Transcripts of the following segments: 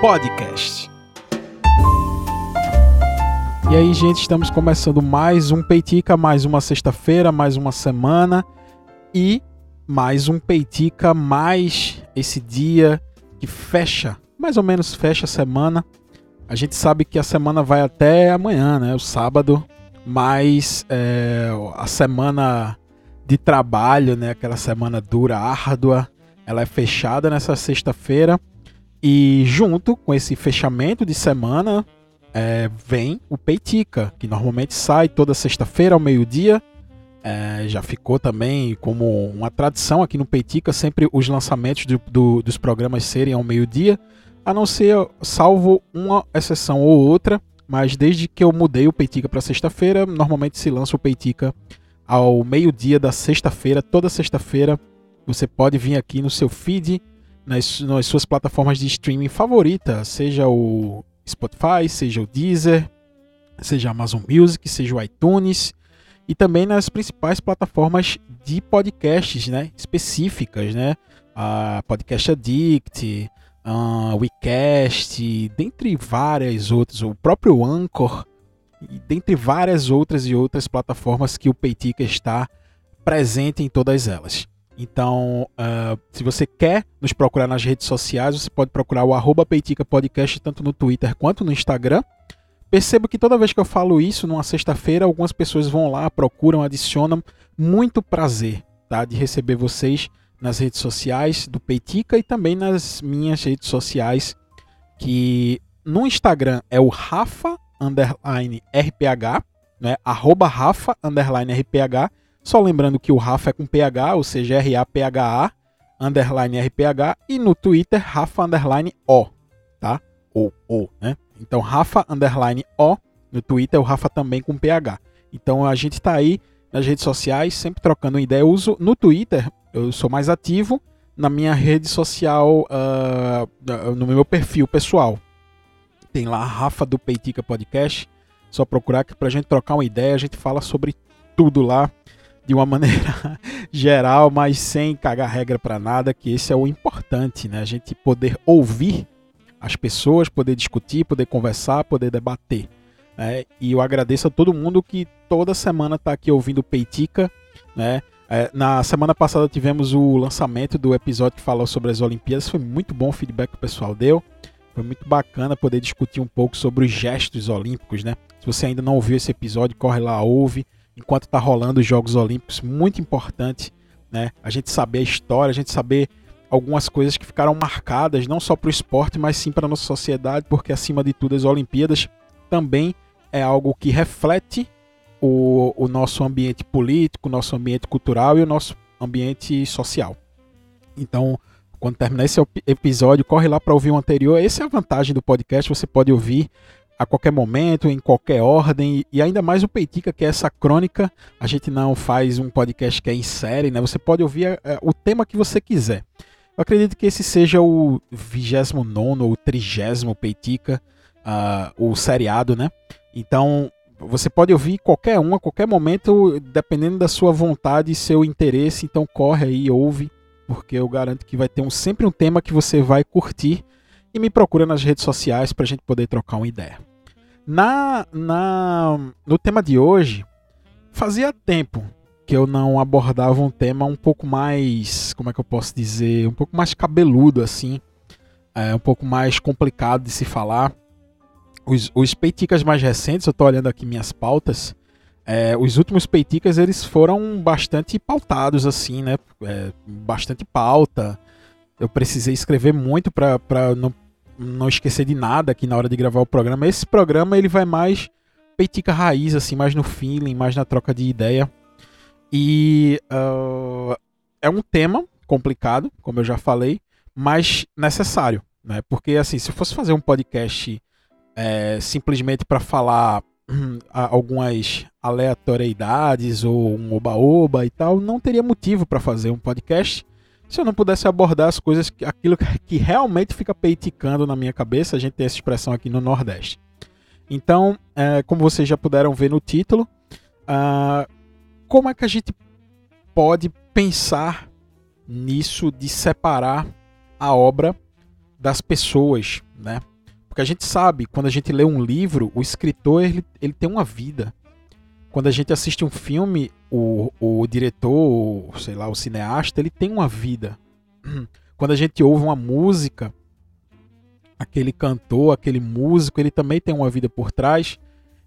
Podcast. E aí, gente, estamos começando mais um Peitica, mais uma sexta-feira, mais uma semana e mais um Peitica, mais esse dia que fecha, mais ou menos fecha a semana. A gente sabe que a semana vai até amanhã, né? O sábado, mas é, a semana de trabalho, né? Aquela semana dura, árdua, ela é fechada nessa sexta-feira. E junto com esse fechamento de semana, é, vem o Peitica, que normalmente sai toda sexta-feira ao meio-dia. É, já ficou também como uma tradição aqui no Peitica, sempre os lançamentos do, do, dos programas serem ao meio-dia, a não ser, salvo uma exceção ou outra, mas desde que eu mudei o Peitica para sexta-feira, normalmente se lança o Peitica ao meio-dia da sexta-feira, toda sexta-feira. Você pode vir aqui no seu feed, nas, nas suas plataformas de streaming favorita, seja o Spotify, seja o Deezer, seja a Amazon Music, seja o iTunes e também nas principais plataformas de podcasts, né, específicas, né, a Podcast Addict, a WeCast, dentre várias outras, o próprio Anchor, dentre várias outras e outras plataformas que o Peitica está presente em todas elas. Então, uh, se você quer nos procurar nas redes sociais, você pode procurar o arroba Peitica Podcast tanto no Twitter quanto no Instagram. Percebo que toda vez que eu falo isso, numa sexta-feira, algumas pessoas vão lá, procuram, adicionam. Muito prazer tá, de receber vocês nas redes sociais do Peitica e também nas minhas redes sociais, que no Instagram é o Rafa underline RPH, né? Arroba Rafa underline RPH só lembrando que o Rafa é com PH, ou seja, R-A-P-H-A, underline RPH, e no Twitter, Rafa underline O, tá? Ou O, né? Então, Rafa underline O, no Twitter, o Rafa também com PH. Então, a gente tá aí nas redes sociais, sempre trocando ideia. Eu uso no Twitter, eu sou mais ativo na minha rede social, uh, no meu perfil pessoal. Tem lá Rafa do Peitica Podcast. Só procurar que pra gente trocar uma ideia, a gente fala sobre tudo lá de uma maneira geral, mas sem cagar regra para nada, que esse é o importante, né? A gente poder ouvir as pessoas, poder discutir, poder conversar, poder debater. Né? E eu agradeço a todo mundo que toda semana está aqui ouvindo Peitica, né? É, na semana passada tivemos o lançamento do episódio que falou sobre as Olimpíadas. Foi muito bom o feedback que o pessoal deu. Foi muito bacana poder discutir um pouco sobre os gestos olímpicos, né? Se você ainda não ouviu esse episódio, corre lá, ouve enquanto está rolando os Jogos Olímpicos, muito importante, né? A gente saber a história, a gente saber algumas coisas que ficaram marcadas não só para o esporte, mas sim para a nossa sociedade, porque acima de tudo as Olimpíadas também é algo que reflete o, o nosso ambiente político, o nosso ambiente cultural e o nosso ambiente social. Então, quando terminar esse episódio, corre lá para ouvir o anterior. Essa é a vantagem do podcast, você pode ouvir a qualquer momento, em qualquer ordem, e ainda mais o Peitica, que é essa crônica. A gente não faz um podcast que é em série, né? Você pode ouvir é, o tema que você quiser. Eu acredito que esse seja o 29 ou 30 Peitica, uh, o seriado, né? Então, você pode ouvir qualquer um, a qualquer momento, dependendo da sua vontade e seu interesse. Então, corre aí, ouve, porque eu garanto que vai ter um, sempre um tema que você vai curtir e me procura nas redes sociais para a gente poder trocar uma ideia. Na, na, no tema de hoje, fazia tempo que eu não abordava um tema um pouco mais, como é que eu posso dizer, um pouco mais cabeludo assim, é, um pouco mais complicado de se falar. Os, os peiticas mais recentes, eu estou olhando aqui minhas pautas, é, os últimos peiticas eles foram bastante pautados assim, né? É, bastante pauta. Eu precisei escrever muito para não não esquecer de nada aqui na hora de gravar o programa. Esse programa ele vai mais peitica raiz, assim, mais no feeling, mais na troca de ideia. E uh, é um tema complicado, como eu já falei, mas necessário, né? Porque assim, se eu fosse fazer um podcast é, simplesmente para falar hum, algumas aleatoriedades ou um oba-oba e tal, não teria motivo para fazer um podcast se eu não pudesse abordar as coisas, aquilo que realmente fica peiticando na minha cabeça, a gente tem essa expressão aqui no Nordeste. Então, é, como vocês já puderam ver no título, uh, como é que a gente pode pensar nisso de separar a obra das pessoas, né? Porque a gente sabe, quando a gente lê um livro, o escritor ele, ele tem uma vida. Quando a gente assiste um filme, o, o diretor, sei lá, o cineasta, ele tem uma vida. Quando a gente ouve uma música, aquele cantor, aquele músico, ele também tem uma vida por trás.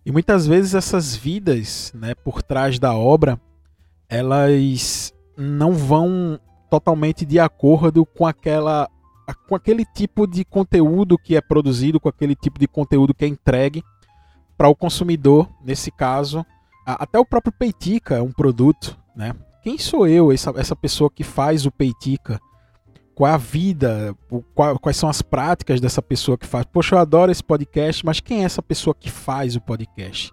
E muitas vezes essas vidas, né, por trás da obra, elas não vão totalmente de acordo com aquela com aquele tipo de conteúdo que é produzido, com aquele tipo de conteúdo que é entregue para o consumidor, nesse caso, até o próprio Peitica é um produto, né? Quem sou eu, essa, essa pessoa que faz o Peitica? Qual é a vida? Qual, quais são as práticas dessa pessoa que faz? Poxa, eu adoro esse podcast, mas quem é essa pessoa que faz o podcast?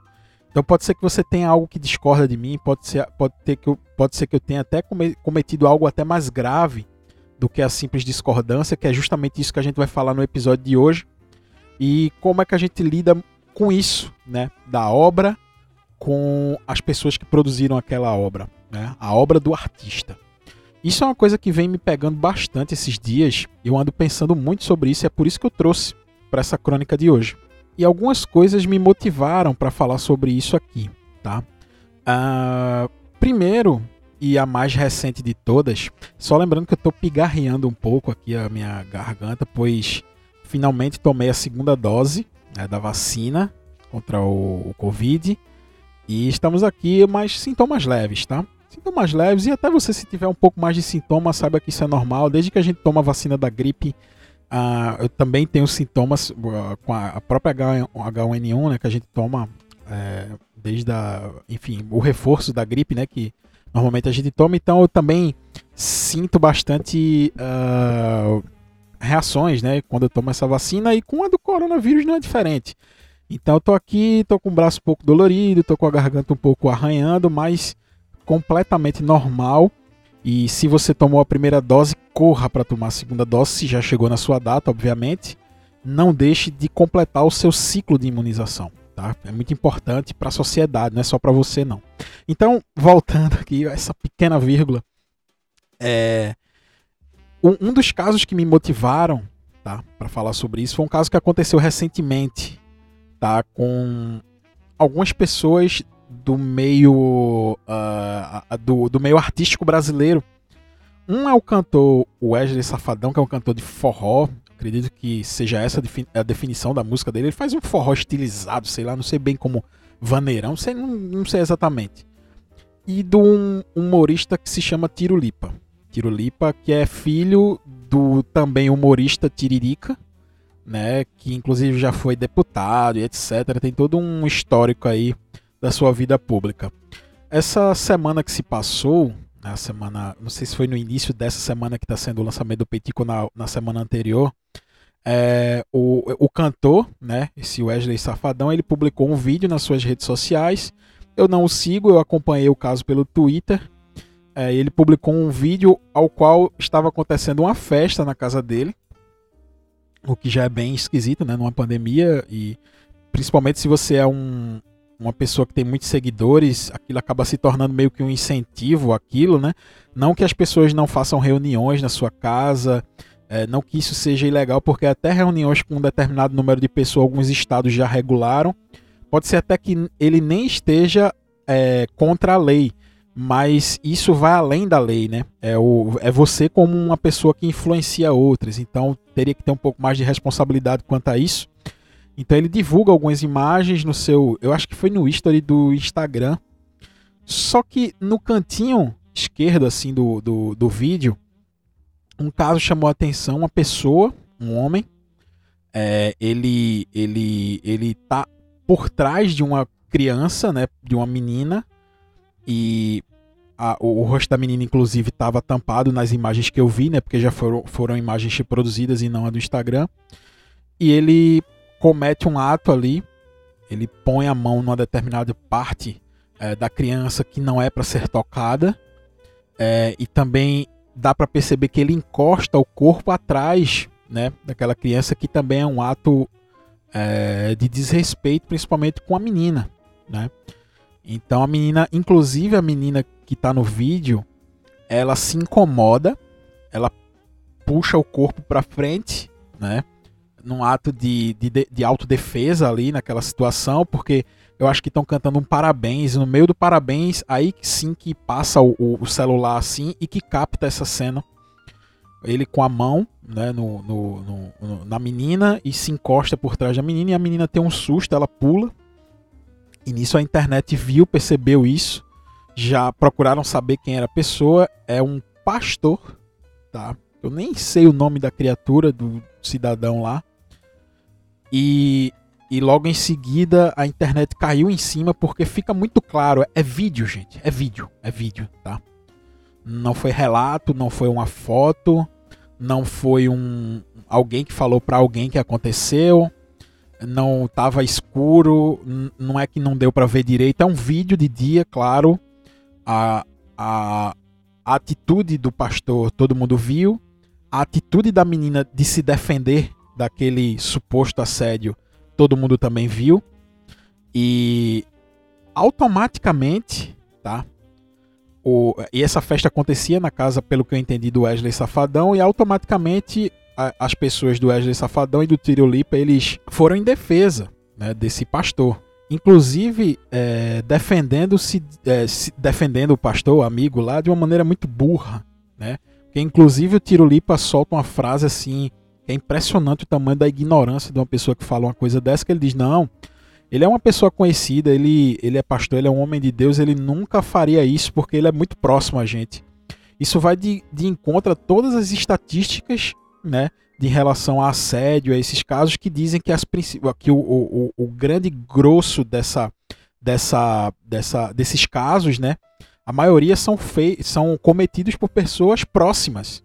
Então pode ser que você tenha algo que discorda de mim, pode ser, pode ter que eu, pode ser que eu tenha até cometido algo até mais grave do que a simples discordância, que é justamente isso que a gente vai falar no episódio de hoje. E como é que a gente lida com isso, né? Da obra com as pessoas que produziram aquela obra, né? A obra do artista. Isso é uma coisa que vem me pegando bastante esses dias. Eu ando pensando muito sobre isso e é por isso que eu trouxe para essa crônica de hoje. E algumas coisas me motivaram para falar sobre isso aqui, tá? Uh, primeiro, e a mais recente de todas, só lembrando que eu estou pigarreando um pouco aqui a minha garganta, pois finalmente tomei a segunda dose né, da vacina contra o, o Covid e estamos aqui, mas sintomas leves, tá? Sintomas leves e até você se tiver um pouco mais de sintomas, saiba que isso é normal. Desde que a gente toma a vacina da gripe, uh, eu também tenho sintomas uh, com a, a própria H1N1, né, que a gente toma é, desde a, enfim, o reforço da gripe, né, que normalmente a gente toma, então eu também sinto bastante uh, reações, né, quando eu tomo essa vacina e com a do coronavírus não é diferente. Então eu tô aqui, tô com o braço um pouco dolorido, tô com a garganta um pouco arranhando, mas completamente normal. E se você tomou a primeira dose, corra para tomar a segunda dose, se já chegou na sua data, obviamente. Não deixe de completar o seu ciclo de imunização. Tá? É muito importante para a sociedade, não é só para você não. Então, voltando aqui, essa pequena vírgula, é, um, um dos casos que me motivaram tá, para falar sobre isso foi um caso que aconteceu recentemente tá, com algumas pessoas do meio uh, do, do meio artístico brasileiro. Um é o cantor Wesley Safadão, que é um cantor de forró, Acredito que seja essa a definição da música dele. Ele faz um forró estilizado, sei lá, não sei bem como vaneirão, sei, não, não sei exatamente. E de um humorista que se chama Tirulipa. Tirulipa, que é filho do também humorista Tiririca, né, que inclusive já foi deputado e etc. Tem todo um histórico aí da sua vida pública. Essa semana que se passou, na semana, não sei se foi no início dessa semana que está sendo o lançamento do Peitico na, na semana anterior, é, o, o cantor, né, esse Wesley Safadão, ele publicou um vídeo nas suas redes sociais. Eu não o sigo, eu acompanhei o caso pelo Twitter. É, ele publicou um vídeo ao qual estava acontecendo uma festa na casa dele, o que já é bem esquisito, né, numa pandemia e principalmente se você é um, uma pessoa que tem muitos seguidores, aquilo acaba se tornando meio que um incentivo aquilo, né? Não que as pessoas não façam reuniões na sua casa, é, não que isso seja ilegal, porque até reuniões com um determinado número de pessoas, alguns estados já regularam. Pode ser até que ele nem esteja é, contra a lei, mas isso vai além da lei, né? É, o, é você como uma pessoa que influencia outras, então teria que ter um pouco mais de responsabilidade quanto a isso. Então ele divulga algumas imagens no seu, eu acho que foi no history do Instagram. Só que no cantinho esquerdo assim do, do, do vídeo, um caso chamou a atenção, uma pessoa, um homem, é, ele ele ele tá por trás de uma criança, né, de uma menina e a, o, o, rosto da menina inclusive estava tampado nas imagens que eu vi, né, porque já foram, foram imagens produzidas e não a do Instagram. E ele comete um ato ali, ele põe a mão numa determinada parte é, da criança que não é para ser tocada, é, e também dá para perceber que ele encosta o corpo atrás né, daquela criança, que também é um ato é, de desrespeito, principalmente com a menina. Né? Então a menina, inclusive a menina que está no vídeo, ela se incomoda, ela puxa o corpo para frente né? Num ato de, de, de autodefesa ali naquela situação, porque eu acho que estão cantando um parabéns, e no meio do parabéns, aí sim que passa o, o, celular assim e que capta essa cena. Ele com a mão né, no, no, no, na menina e se encosta por trás da menina, e a menina tem um susto, ela pula. E nisso a internet viu, percebeu isso, já procuraram saber quem era a pessoa. É um pastor, tá? Eu nem sei o nome da criatura, do cidadão lá. E e logo em seguida a internet caiu em cima porque fica muito claro, é vídeo, gente, é vídeo, é vídeo, tá? Não foi relato, não foi uma foto, não foi um alguém que falou para alguém que aconteceu, não estava escuro, não é que não deu para ver direito, é um vídeo de dia, claro. A, a, a atitude do pastor todo mundo viu, a atitude da menina de se defender daquele suposto assédio todo mundo também viu. E automaticamente, tá? O, e essa festa acontecia na casa, pelo que eu entendi, do Wesley Safadão, e automaticamente as pessoas do Wesley Safadão e do Tirolipa, eles foram em defesa né, desse pastor. Inclusive, é, defendendo-se, é, defendendo o pastor, o amigo lá, de uma maneira muito burra, né? Porque, inclusive, o Tirolipa solta uma frase assim, é impressionante o tamanho da ignorância de uma pessoa que fala uma coisa dessa, que ele diz, não, ele é uma pessoa conhecida, ele, ele é pastor, ele é um homem de Deus, ele nunca faria isso porque ele é muito próximo a gente. Isso vai de, de encontro a todas as estatísticas, né, de relação a assédio, a esses casos que dizem que, as, que o, o, o grande grosso dessa, dessa, dessa, desses casos, né, a maioria são, fei são cometidos por pessoas próximas,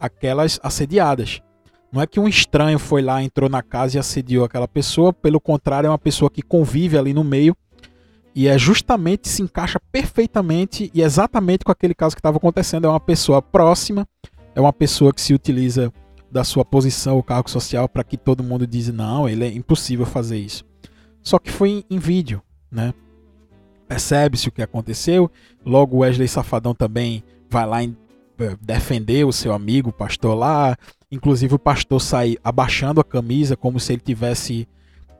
aquelas assediadas. Não é que um estranho foi lá, entrou na casa e assediou aquela pessoa, pelo contrário, é uma pessoa que convive ali no meio e é justamente se encaixa perfeitamente e exatamente com aquele caso que estava acontecendo. É uma pessoa próxima, é uma pessoa que se utiliza da sua posição, o cargo social, para que todo mundo diz não, ele é impossível fazer isso. Só que foi em, vídeo, né? Percebe-se o que aconteceu. Logo, Wesley Safadão também vai lá eh, defender o seu amigo, o pastor lá, Inclusive o pastor sai abaixando a camisa como se ele tivesse,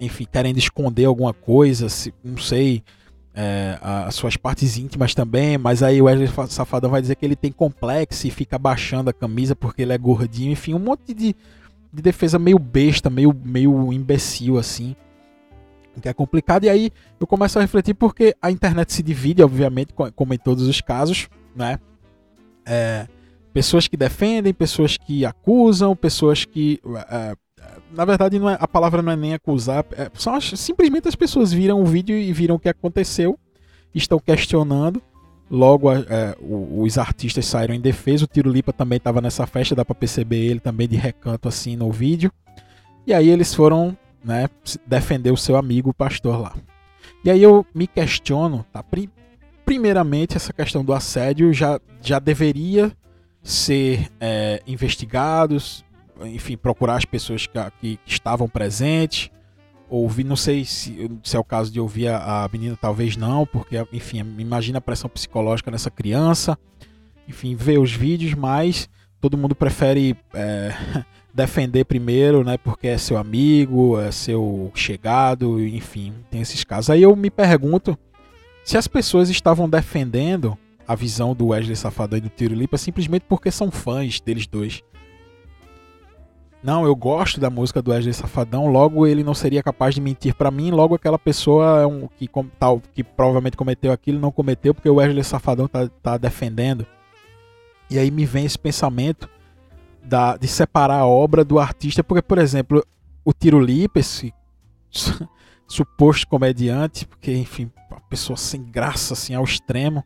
enfim, querendo esconder alguma coisa, se, não sei, é, as suas partes íntimas também, mas aí o Wesley Safadão vai dizer que ele tem complexo e fica abaixando a camisa porque ele é gordinho, enfim, um monte de, de defesa meio besta, meio, meio imbecil assim, que é complicado. E aí eu começo a refletir porque a internet se divide, obviamente, como em todos os casos, né? É, pessoas que defendem, pessoas que acusam, pessoas que. É, na verdade, não é, a palavra não é nem acusar, é, as, simplesmente as pessoas viram o vídeo e viram o que aconteceu, estão questionando. Logo, é, os artistas saíram em defesa. O Tiro Lipa também estava nessa festa, dá para perceber ele também de recanto assim no vídeo. E aí eles foram né, defender o seu amigo, o pastor lá. E aí eu me questiono, tá? Primeiramente, essa questão do assédio já, já deveria ser é, investigados, enfim, procurar as pessoas que, que, que, estavam presentes, ouvir, não sei se, se é o caso de ouvir a, a, menina, talvez não, porque, enfim, imagina a pressão psicológica nessa criança, enfim, ver os vídeos, mas todo mundo prefere é, defender primeiro, né, porque é seu amigo, é seu chegado, enfim, tem esses casos. Aí eu me pergunto se as pessoas estavam defendendo a visão do Wesley Safadão e do Tiro Lipa simplesmente porque são fãs deles dois. Não, eu gosto da música do Wesley Safadão, logo ele não seria capaz de mentir para mim, logo aquela pessoa é um, que, tal, que provavelmente cometeu aquilo não cometeu porque o Wesley Safadão tá, tá defendendo. E aí me vem esse pensamento da, de separar a obra do artista, porque, por exemplo, o Tiro Lipa, esse suposto comediante, porque, enfim, uma pessoa sem graça, assim, ao extremo,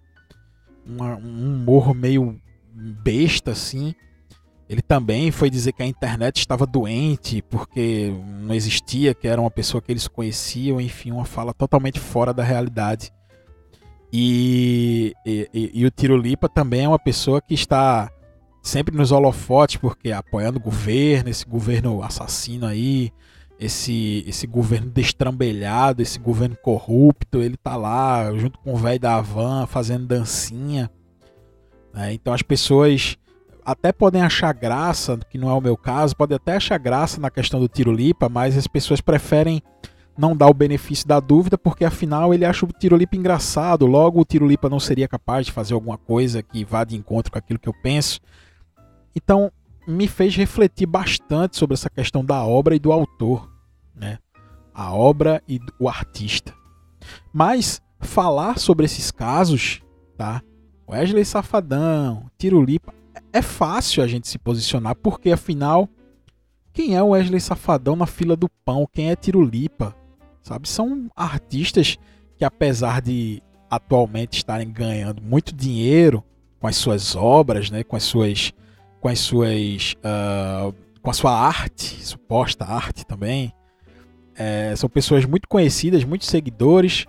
uma, um humor meio besta assim. Ele também foi dizer que a internet estava doente porque não existia, que era uma pessoa que eles conheciam, enfim, uma fala totalmente fora da realidade. E, e, e o Tirolipa também é uma pessoa que está sempre nos holofotes porque apoiando o governo, esse governo assassino aí, esse, esse governo destrambelhado, esse governo corrupto, ele tá lá junto com o velho da Havan fazendo dancinha. Né? Então as pessoas até podem achar graça, que não é o meu caso, podem até achar graça na questão do Tiro Lipa, mas as pessoas preferem não dar o benefício da dúvida, porque afinal ele acha o Tiro Lipa engraçado, logo o Tiro Lipa não seria capaz de fazer alguma coisa que vá de encontro com aquilo que eu penso. Então, me fez refletir bastante sobre essa questão da obra e do autor, né? A obra e o artista. Mas falar sobre esses casos, tá? Wesley Safadão, Tiro Lipa, é fácil a gente se posicionar, porque afinal, quem é o Wesley Safadão na fila do pão? Quem é Tiro Lipa? Sabe? São artistas que, apesar de atualmente estarem ganhando muito dinheiro com as suas obras, né? com as suas. Com as suas. Uh, com a sua arte, suposta arte também. É, são pessoas muito conhecidas, muitos seguidores,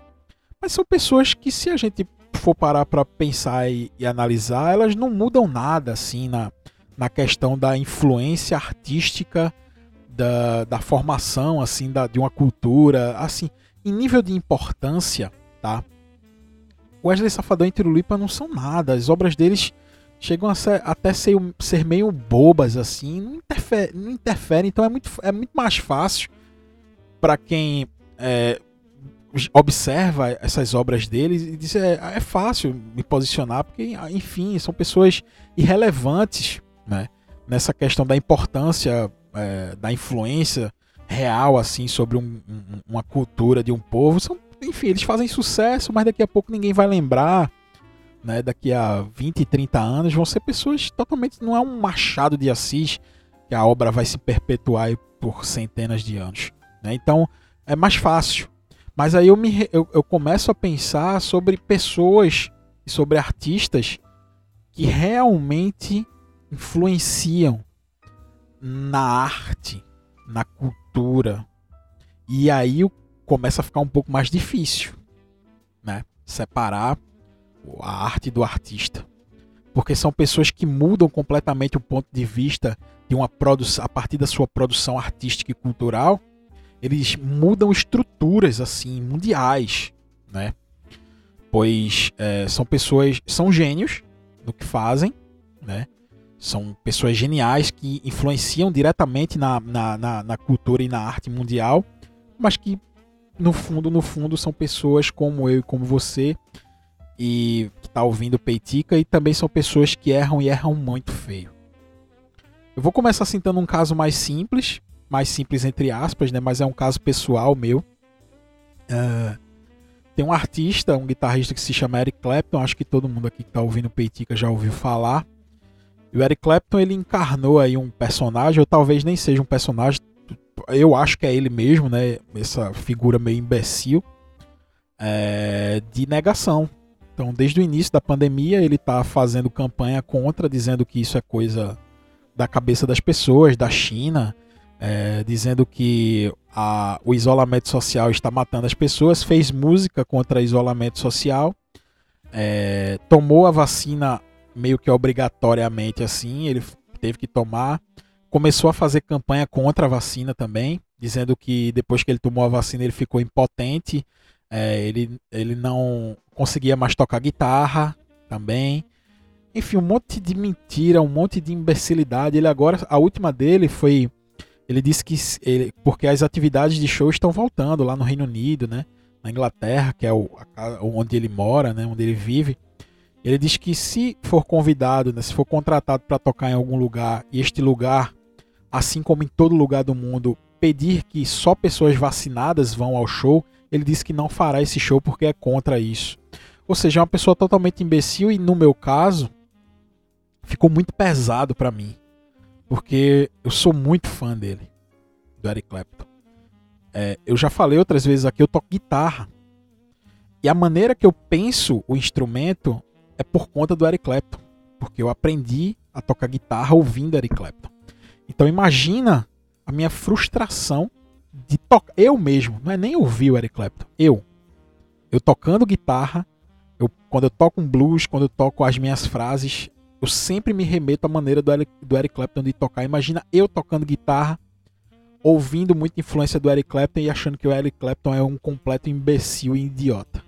mas são pessoas que, se a gente for parar para pensar e, e, analisar, elas não mudam nada assim na, na questão da influência artística, da, da formação assim da, de uma cultura, assim, em nível de importância, tá? Wesley Safadão e Tirulipa não são nada. As obras deles chegam a ser, até ser, ser meio bobas assim, não interfere, não interfere, então é muito, é muito mais fácil para quem é, observa essas obras deles e diz é, é fácil me posicionar porque enfim são pessoas irrelevantes né nessa questão da importância é, da influência real assim sobre um, um, uma cultura de um povo são, enfim eles fazem sucesso mas daqui a pouco ninguém vai lembrar né daqui a 20 30 anos vão ser pessoas totalmente não é um Machado de Assis que a obra vai se perpetuar por centenas de anos né? então é mais fácil mas aí eu, me, eu, eu começo a pensar sobre pessoas e sobre artistas que realmente influenciam na arte, na cultura. E aí começa a ficar um pouco mais difícil, né? Separar a arte do artista. Porque são pessoas que mudam completamente o ponto de vista de uma produção a partir da sua produção artística e cultural eles mudam estruturas assim mundiais, né? Pois é, são pessoas, são gênios no que fazem, né? São pessoas geniais que influenciam diretamente na, na, na, na cultura e na arte mundial, mas que no fundo, no fundo, são pessoas como eu e como você e que está ouvindo Peitica e também são pessoas que erram e erram muito feio. Eu vou começar citando um caso mais simples, mais simples entre aspas, né? Mas é um caso pessoal meu. Uh, tem um artista, um guitarrista que se chama Eric Clapton, acho que todo mundo aqui que está ouvindo Peitica já ouviu falar. E o Eric Clapton ele encarnou aí um personagem, ou talvez nem seja um personagem, eu acho que é ele mesmo, né? Essa figura meio imbecil é, de negação. Então, desde o início da pandemia, ele está fazendo campanha contra, dizendo que isso é coisa da cabeça das pessoas, da China, é, dizendo que a, o isolamento social está matando as pessoas, fez música contra isolamento social, é, tomou a vacina meio que obrigatoriamente assim, ele teve que tomar, começou a fazer campanha contra a vacina também, dizendo que depois que ele tomou a vacina ele ficou impotente, é, ele, ele não conseguia mais tocar guitarra também. Enfim, um monte de mentira, um monte de imbecilidade. Ele agora, a última dele foi ele disse que ele, porque as atividades de show estão voltando lá no Reino Unido, né? Na Inglaterra, que é o, a, onde ele mora, né? Onde ele vive. Ele diz que se for convidado, né, se for contratado para tocar em algum lugar e este lugar, assim como em todo lugar do mundo, pedir que só pessoas vacinadas vão ao show, ele disse que não fará esse show porque é contra isso. Ou seja, é uma pessoa totalmente imbecil e no meu caso ficou muito pesado para mim porque eu sou muito fã dele, do Eric Clapton. É, eu já falei outras vezes aqui, eu toco guitarra. E a maneira que eu penso o instrumento é por conta do Eric Clapton. Porque eu aprendi a tocar guitarra ouvindo Eric Clapton. Então imagina a minha frustração de tocar. Eu mesmo, não é nem ouvir o Eric Clapton. Eu. Eu tocando guitarra, eu, quando eu toco um blues, quando eu toco as minhas frases, eu sempre me remeto à maneira do Eric, do Eric Clapton de tocar. Imagina eu tocando guitarra, ouvindo muita influência do Eric Clapton e achando que o Eric Clapton é um completo imbecil e idiota.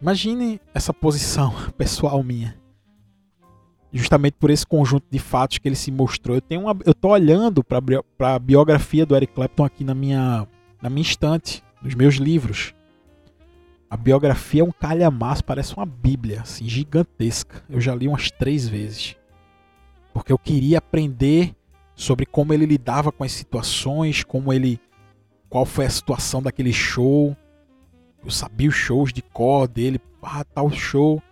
Imagine essa posição pessoal minha. justamente por esse conjunto de fatos que ele se mostrou. Eu tenho uma, eu tô olhando para a biografia do Eric Clapton aqui na minha na minha estante, nos meus livros. A biografia é um calhamaço, parece uma bíblia, assim, gigantesca. Eu já li umas três vezes. Porque eu queria aprender sobre como ele lidava com as situações, como ele. qual foi a situação daquele show. Eu sabia os shows de cor dele, ah, tal show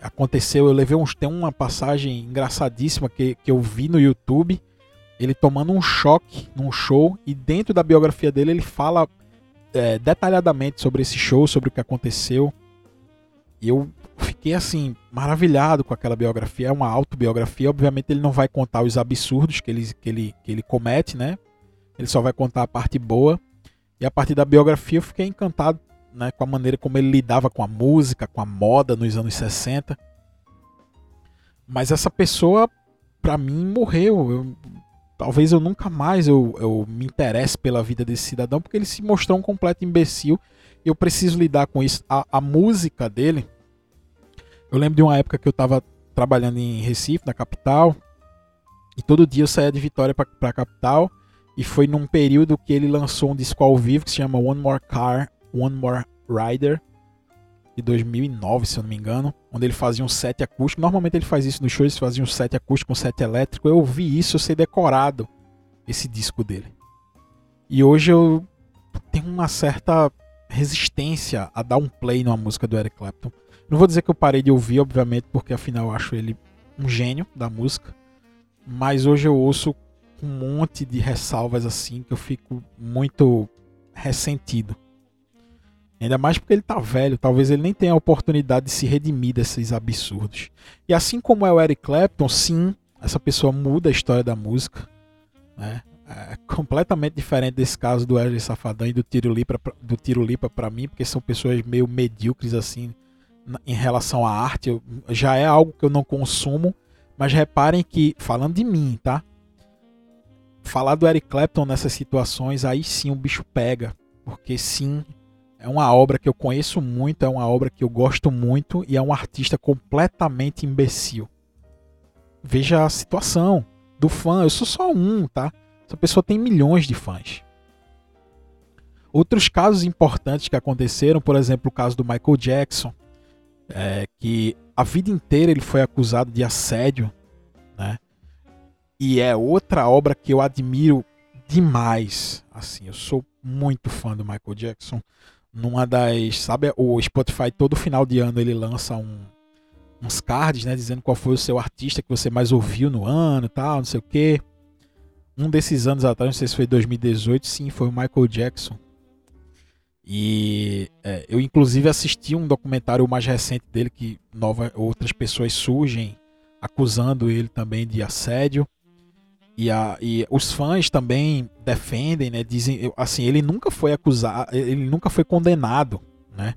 aconteceu. Eu levei uns. Tem uma passagem engraçadíssima que, que eu vi no YouTube. Ele tomando um choque num show. E dentro da biografia dele ele fala é, detalhadamente sobre esse show, sobre o que aconteceu. E eu fiquei assim, maravilhado com aquela biografia. É uma autobiografia. Obviamente ele não vai contar os absurdos que ele, que ele, que ele comete, né? Ele só vai contar a parte boa. E a partir da biografia eu fiquei encantado né, com a maneira como ele lidava com a música, com a moda nos anos 60. Mas essa pessoa, para mim, morreu. Eu, talvez eu nunca mais eu, eu me interesse pela vida desse cidadão, porque ele se mostrou um completo imbecil. E eu preciso lidar com isso. A, a música dele. Eu lembro de uma época que eu estava trabalhando em Recife, na capital. E todo dia eu saía de Vitória para a capital. E foi num período que ele lançou um disco ao vivo que se chama One More Car One More Rider de 2009, se eu não me engano, onde ele fazia um set acústico. Normalmente ele faz isso nos shows, fazia um set acústico, um set elétrico. Eu ouvi isso, eu sei decorado esse disco dele. E hoje eu tenho uma certa resistência a dar um play numa música do Eric Clapton. Não vou dizer que eu parei de ouvir, obviamente, porque afinal eu acho ele um gênio da música. Mas hoje eu ouço um monte de ressalvas assim que eu fico muito ressentido. Ainda mais porque ele tá velho, talvez ele nem tenha a oportunidade de se redimir desses absurdos. E assim como é o Eric Clapton, sim, essa pessoa muda a história da música. Né? É completamente diferente desse caso do Wesley Safadão e do Tiro Lipa, do Tiro Lipa para mim, porque são pessoas meio medíocres assim em relação à arte. Eu, já é algo que eu não consumo, mas reparem que, falando de mim, tá? Falar do Eric Clapton nessas situações, aí sim o bicho pega. Porque sim, é uma obra que eu conheço muito, é uma obra que eu gosto muito e é um artista completamente imbecil. Veja a situação do fã, eu sou só um, tá? Essa pessoa tem milhões de fãs. Outros casos importantes que aconteceram, por exemplo, o caso do Michael Jackson, é, que a vida inteira ele foi acusado de assédio, né? E é outra obra que eu admiro demais. Assim, eu sou muito fã do Michael Jackson numa das. Sabe, o Spotify todo final de ano ele lança um, uns cards, né? Dizendo qual foi o seu artista que você mais ouviu no ano tal, não sei o quê. Um desses anos atrás, não sei se foi 2018, sim, foi o Michael Jackson. E é, eu inclusive assisti um documentário mais recente dele que nova, outras pessoas surgem acusando ele também de assédio. E, a, e os fãs também defendem, né? Dizem, assim, ele nunca foi acusado, ele nunca foi condenado, né?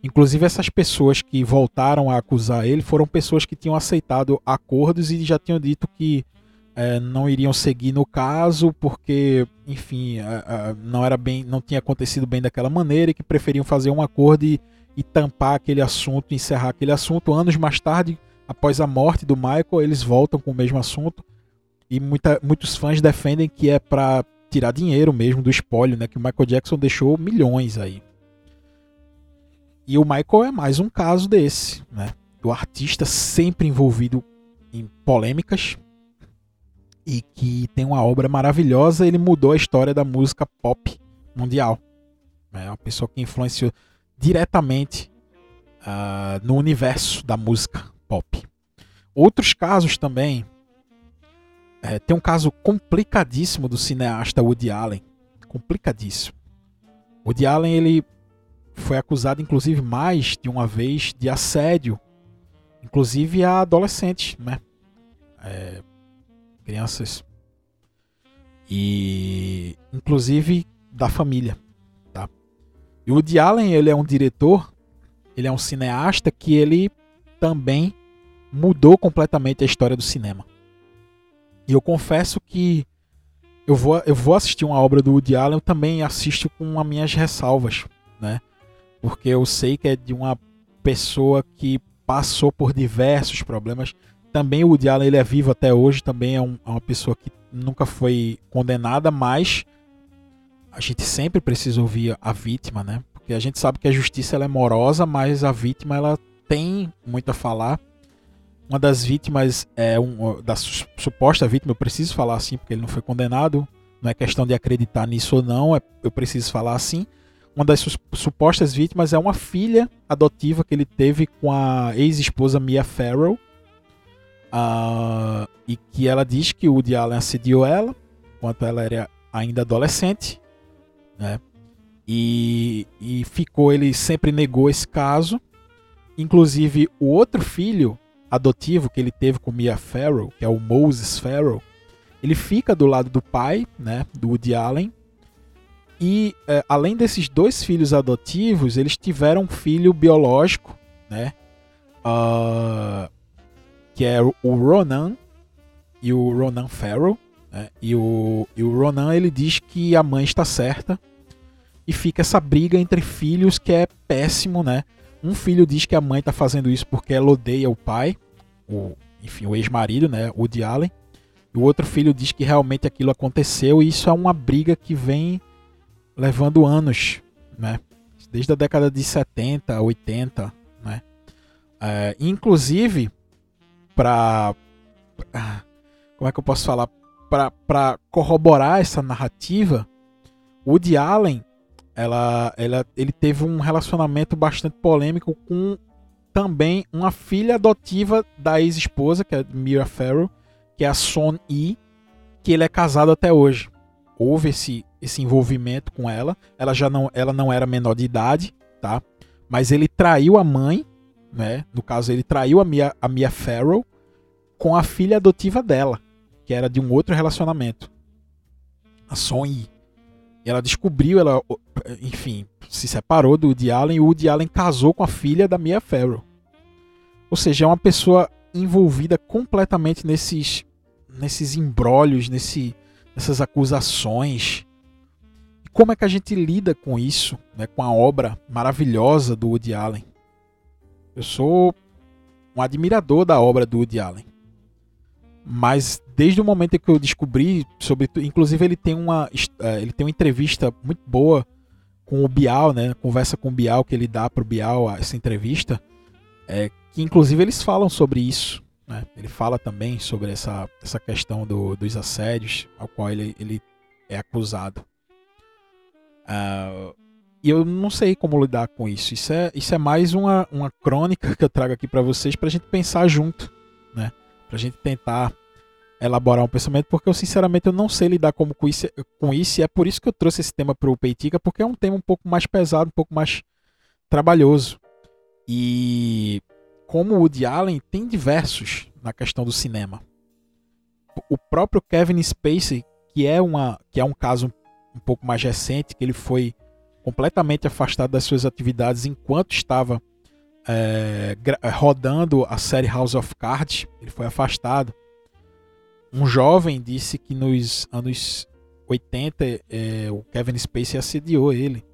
Inclusive essas pessoas que voltaram a acusar ele foram pessoas que tinham aceitado acordos e já tinham dito que é, não iriam seguir no caso porque, enfim, não era bem, não tinha acontecido bem daquela maneira e que preferiam fazer um acordo e, e tampar aquele assunto, encerrar aquele assunto. Anos mais tarde, após a morte do Michael, eles voltam com o mesmo assunto e muita, muitos fãs defendem que é para tirar dinheiro mesmo do espólio, né? Que o Michael Jackson deixou milhões aí. E o Michael é mais um caso desse, né? Do artista sempre envolvido em polêmicas e que tem uma obra maravilhosa. Ele mudou a história da música pop mundial. É uma pessoa que influenciou diretamente uh, no universo da música pop. Outros casos também é, tem um caso complicadíssimo do cineasta Woody Allen. Complicadíssimo. Woody Allen ele foi acusado, inclusive, mais de uma vez de assédio, inclusive a adolescentes, né? É, crianças. E inclusive da família, tá? E o Woody Allen, ele é um diretor, ele é um cineasta que ele também mudou completamente a história do cinema. E eu confesso que eu vou, eu vou assistir uma obra do Woody Allen, eu também assisto com as minhas ressalvas, né? Porque eu sei que é de uma pessoa que passou por diversos problemas, também o Woody Allen ele é vivo até hoje, também é, um, é uma pessoa que nunca foi condenada, mas a gente sempre precisa ouvir a vítima, né? Porque a gente sabe que a justiça ela é morosa, mas a vítima ela tem muito a falar. Uma das vítimas é um da suposta vítima, eu preciso falar assim porque ele não foi condenado. Não é questão de acreditar nisso ou não, é, eu preciso falar assim. Uma das supostas vítimas é uma filha adotiva que ele teve com a ex-esposa Mia Farrow. Uh, e que ela diz que o Woody Allen assediou ela enquanto ela era ainda adolescente, né? E, e ficou, ele sempre negou esse caso. Inclusive, o outro filho adotivo que ele teve com Mia Farrow, que é o Moses Farrow, ele fica do lado do pai, né, do Woody Allen. E é, além desses dois filhos adotivos, eles tiveram um filho biológico, né, uh, que é o Ronan e o Ronan Farrow. Né, e, o, e o Ronan ele diz que a mãe está certa e fica essa briga entre filhos que é péssimo, né? Um filho diz que a mãe está fazendo isso porque ela odeia o pai, o, enfim, o ex-marido, né, o Woody Allen. E o outro filho diz que realmente aquilo aconteceu e isso é uma briga que vem levando anos, né? Desde a década de 70, 80, né? É, inclusive, para como é que eu posso falar? Para corroborar essa narrativa, Woody Allen ela, ela, ele teve um relacionamento bastante polêmico com também uma filha adotiva da ex-esposa, que é Mira Farrow, que é a Son E, que ele é casado até hoje. Houve esse, esse envolvimento com ela. Ela já não, ela não era menor de idade, tá? Mas ele traiu a mãe, né? No caso, ele traiu a Mia, a Mia Farrow com a filha adotiva dela, que era de um outro relacionamento. A Son E. Ela descobriu, ela, enfim, se separou do Woody Allen e o Woody Allen casou com a filha da Mia Farrow. Ou seja, é uma pessoa envolvida completamente nesses nesses embrólios, nesse, nessas acusações. E como é que a gente lida com isso, né, com a obra maravilhosa do Woody Allen? Eu sou um admirador da obra do Woody Allen. Mas desde o momento que eu descobri sobre, inclusive ele tem uma é, ele tem uma entrevista muito boa com o Bial, né? Conversa com o Bial que ele dá pro Bial essa entrevista, é, que inclusive eles falam sobre isso, né? Ele fala também sobre essa, essa questão do, dos assédios ao qual ele, ele é acusado. Uh, e eu não sei como lidar com isso. Isso é, isso é mais uma, uma crônica que eu trago aqui para vocês para a gente pensar junto, né? Para a gente tentar elaborar um pensamento, porque eu sinceramente eu não sei lidar como com, isso, com isso, e é por isso que eu trouxe esse tema para o Peitica, porque é um tema um pouco mais pesado, um pouco mais trabalhoso. E como o Woody Allen tem diversos na questão do cinema. O próprio Kevin Spacey, que é, uma, que é um caso um pouco mais recente, que ele foi completamente afastado das suas atividades enquanto estava é, rodando a série House of Cards, ele foi afastado um jovem disse que nos anos 80 é, o Kevin Spacey assediou ele.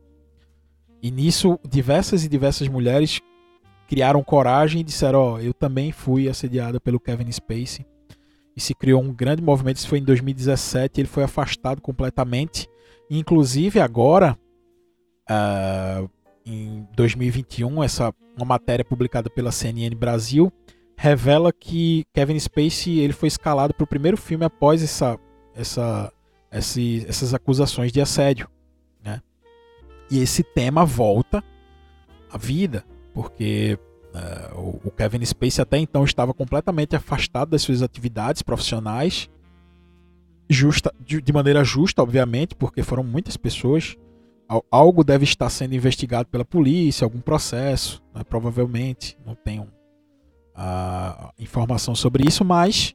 E nisso, diversas e diversas mulheres criaram coragem e disseram: Ó, oh, eu também fui assediada pelo Kevin Spacey. E se criou um grande movimento. Isso foi em 2017. Ele foi afastado completamente. Inclusive, agora, uh, em 2021, essa, uma matéria publicada pela CNN Brasil revela que Kevin Spacey ele foi escalado para o primeiro filme após essa, essa, esse, essas acusações de assédio. Né? E esse tema volta à vida, porque uh, o Kevin Spacey até então estava completamente afastado das suas atividades profissionais, justa, de, de maneira justa, obviamente, porque foram muitas pessoas. Algo deve estar sendo investigado pela polícia, algum processo, né? provavelmente. Não tenho a informação sobre isso, mas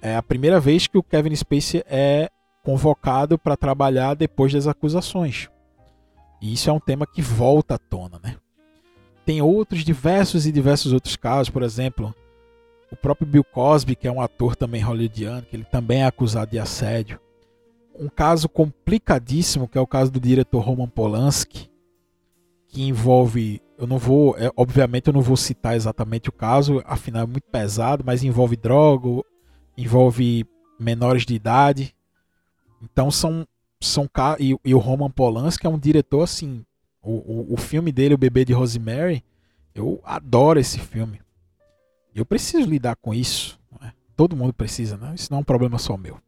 é a primeira vez que o Kevin Spacey é convocado para trabalhar depois das acusações. E isso é um tema que volta à tona, né? Tem outros diversos e diversos outros casos, por exemplo, o próprio Bill Cosby, que é um ator também hollywoodiano, que ele também é acusado de assédio. Um caso complicadíssimo, que é o caso do diretor Roman Polanski, que envolve eu não vou, é, obviamente eu não vou citar exatamente o caso, afinal é muito pesado, mas envolve droga, envolve menores de idade. Então são são e, e o Roman Polanski é um diretor assim, o, o, o filme dele, o Bebê de Rosemary, eu adoro esse filme. Eu preciso lidar com isso. É? Todo mundo precisa, né? Isso não é um problema só meu.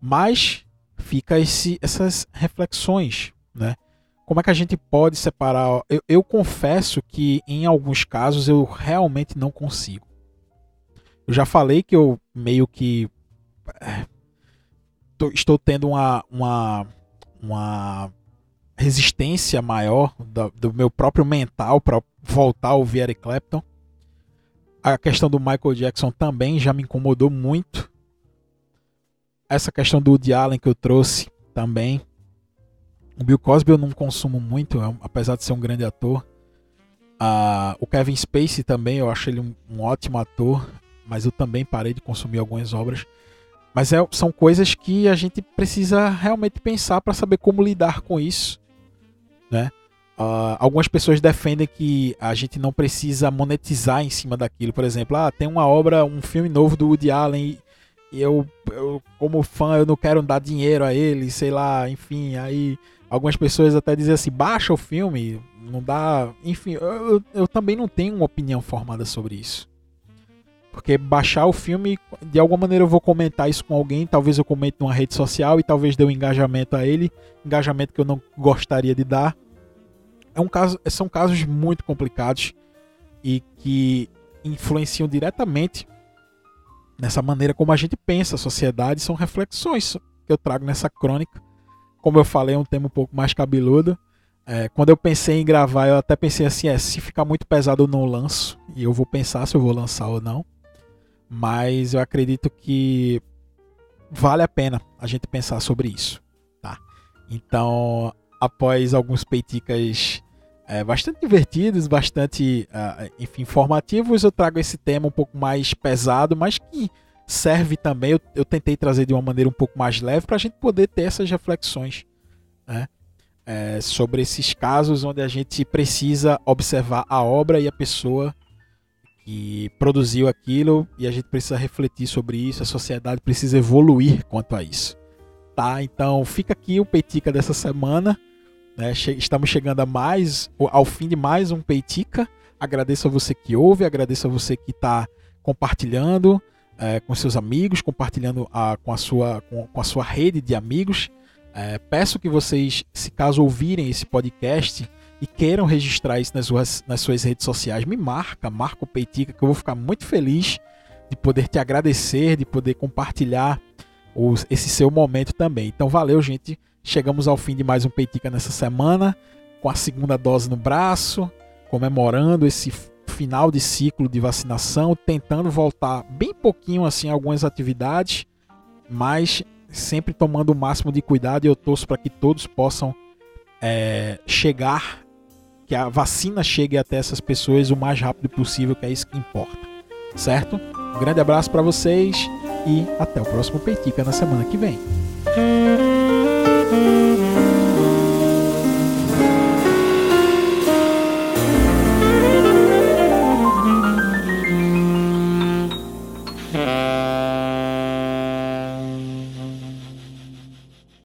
Mas fica esse, essas reflexões, né? Como é que a gente pode separar? Eu, eu confesso que em alguns casos eu realmente não consigo. Eu já falei que eu meio que é, tô, estou tendo uma, uma, uma resistência maior do, do meu próprio mental para voltar a ouvir Eric Clapton. A questão do Michael Jackson também já me incomodou muito. Essa questão do Woody Allen que eu trouxe também. O Bill Cosby eu não consumo muito, é apesar de ser um grande ator. Ah, o Kevin Spacey também, eu acho ele um, um, ótimo ator, mas eu também parei de consumir algumas obras. Mas é, são coisas que a gente precisa realmente pensar para saber como lidar com isso. Né? Uh, algumas pessoas defendem que a gente não precisa monetizar em cima daquilo. Por exemplo, ah, tem uma obra, um filme novo do Woody Allen e eu, eu, como fã, eu não quero dar dinheiro a ele, sei lá, enfim. Aí algumas pessoas até dizem assim: baixa o filme, não dá. Enfim, eu, eu também não tenho uma opinião formada sobre isso. Porque baixar o filme, de alguma maneira eu vou comentar isso com alguém, talvez eu comente numa rede social e talvez dê um engajamento a ele, engajamento que eu não gostaria de dar. É um caso, são casos muito complicados e que influenciam diretamente nessa maneira como a gente pensa a sociedade, são reflexões que eu trago nessa crônica. Como eu falei, é um tema um pouco mais cabeludo. É, quando eu pensei em gravar, eu até pensei assim: é, se ficar muito pesado, eu não lanço. E eu vou pensar se eu vou lançar ou não mas eu acredito que vale a pena a gente pensar sobre isso, tá? Então, após alguns peiticas é, bastante divertidos, bastante, uh, enfim, informativos, eu trago esse tema um pouco mais pesado, mas que serve também. Eu, eu tentei trazer de uma maneira um pouco mais leve para a gente poder ter essas reflexões, né? É, sobre esses casos onde a gente precisa observar a obra e a pessoa que produziu aquilo e a gente precisa refletir sobre isso, a sociedade precisa evoluir quanto a isso. Tá? Então fica aqui o Peitica dessa semana. Né? Che estamos chegando a mais, ao fim de mais um Peitica. Agradeço a você que ouve, agradeço a você que está compartilhando é, com seus amigos, compartilhando a, com, a sua, com, com a sua rede de amigos. É, peço que vocês, se caso ouvirem esse podcast, e queiram registrar isso nas suas, nas suas redes sociais, me marca, marca o Peitica, que eu vou ficar muito feliz de poder te agradecer, de poder compartilhar os, esse seu momento também. Então valeu, gente. Chegamos ao fim de mais um Peitica nessa semana, com a segunda dose no braço, comemorando esse final de ciclo de vacinação, tentando voltar bem pouquinho assim algumas atividades, mas sempre tomando o máximo de cuidado e eu torço para que todos possam é, chegar que a vacina chegue até essas pessoas o mais rápido possível, que é isso que importa. Certo? Um grande abraço para vocês e até o próximo Peitica na semana que vem.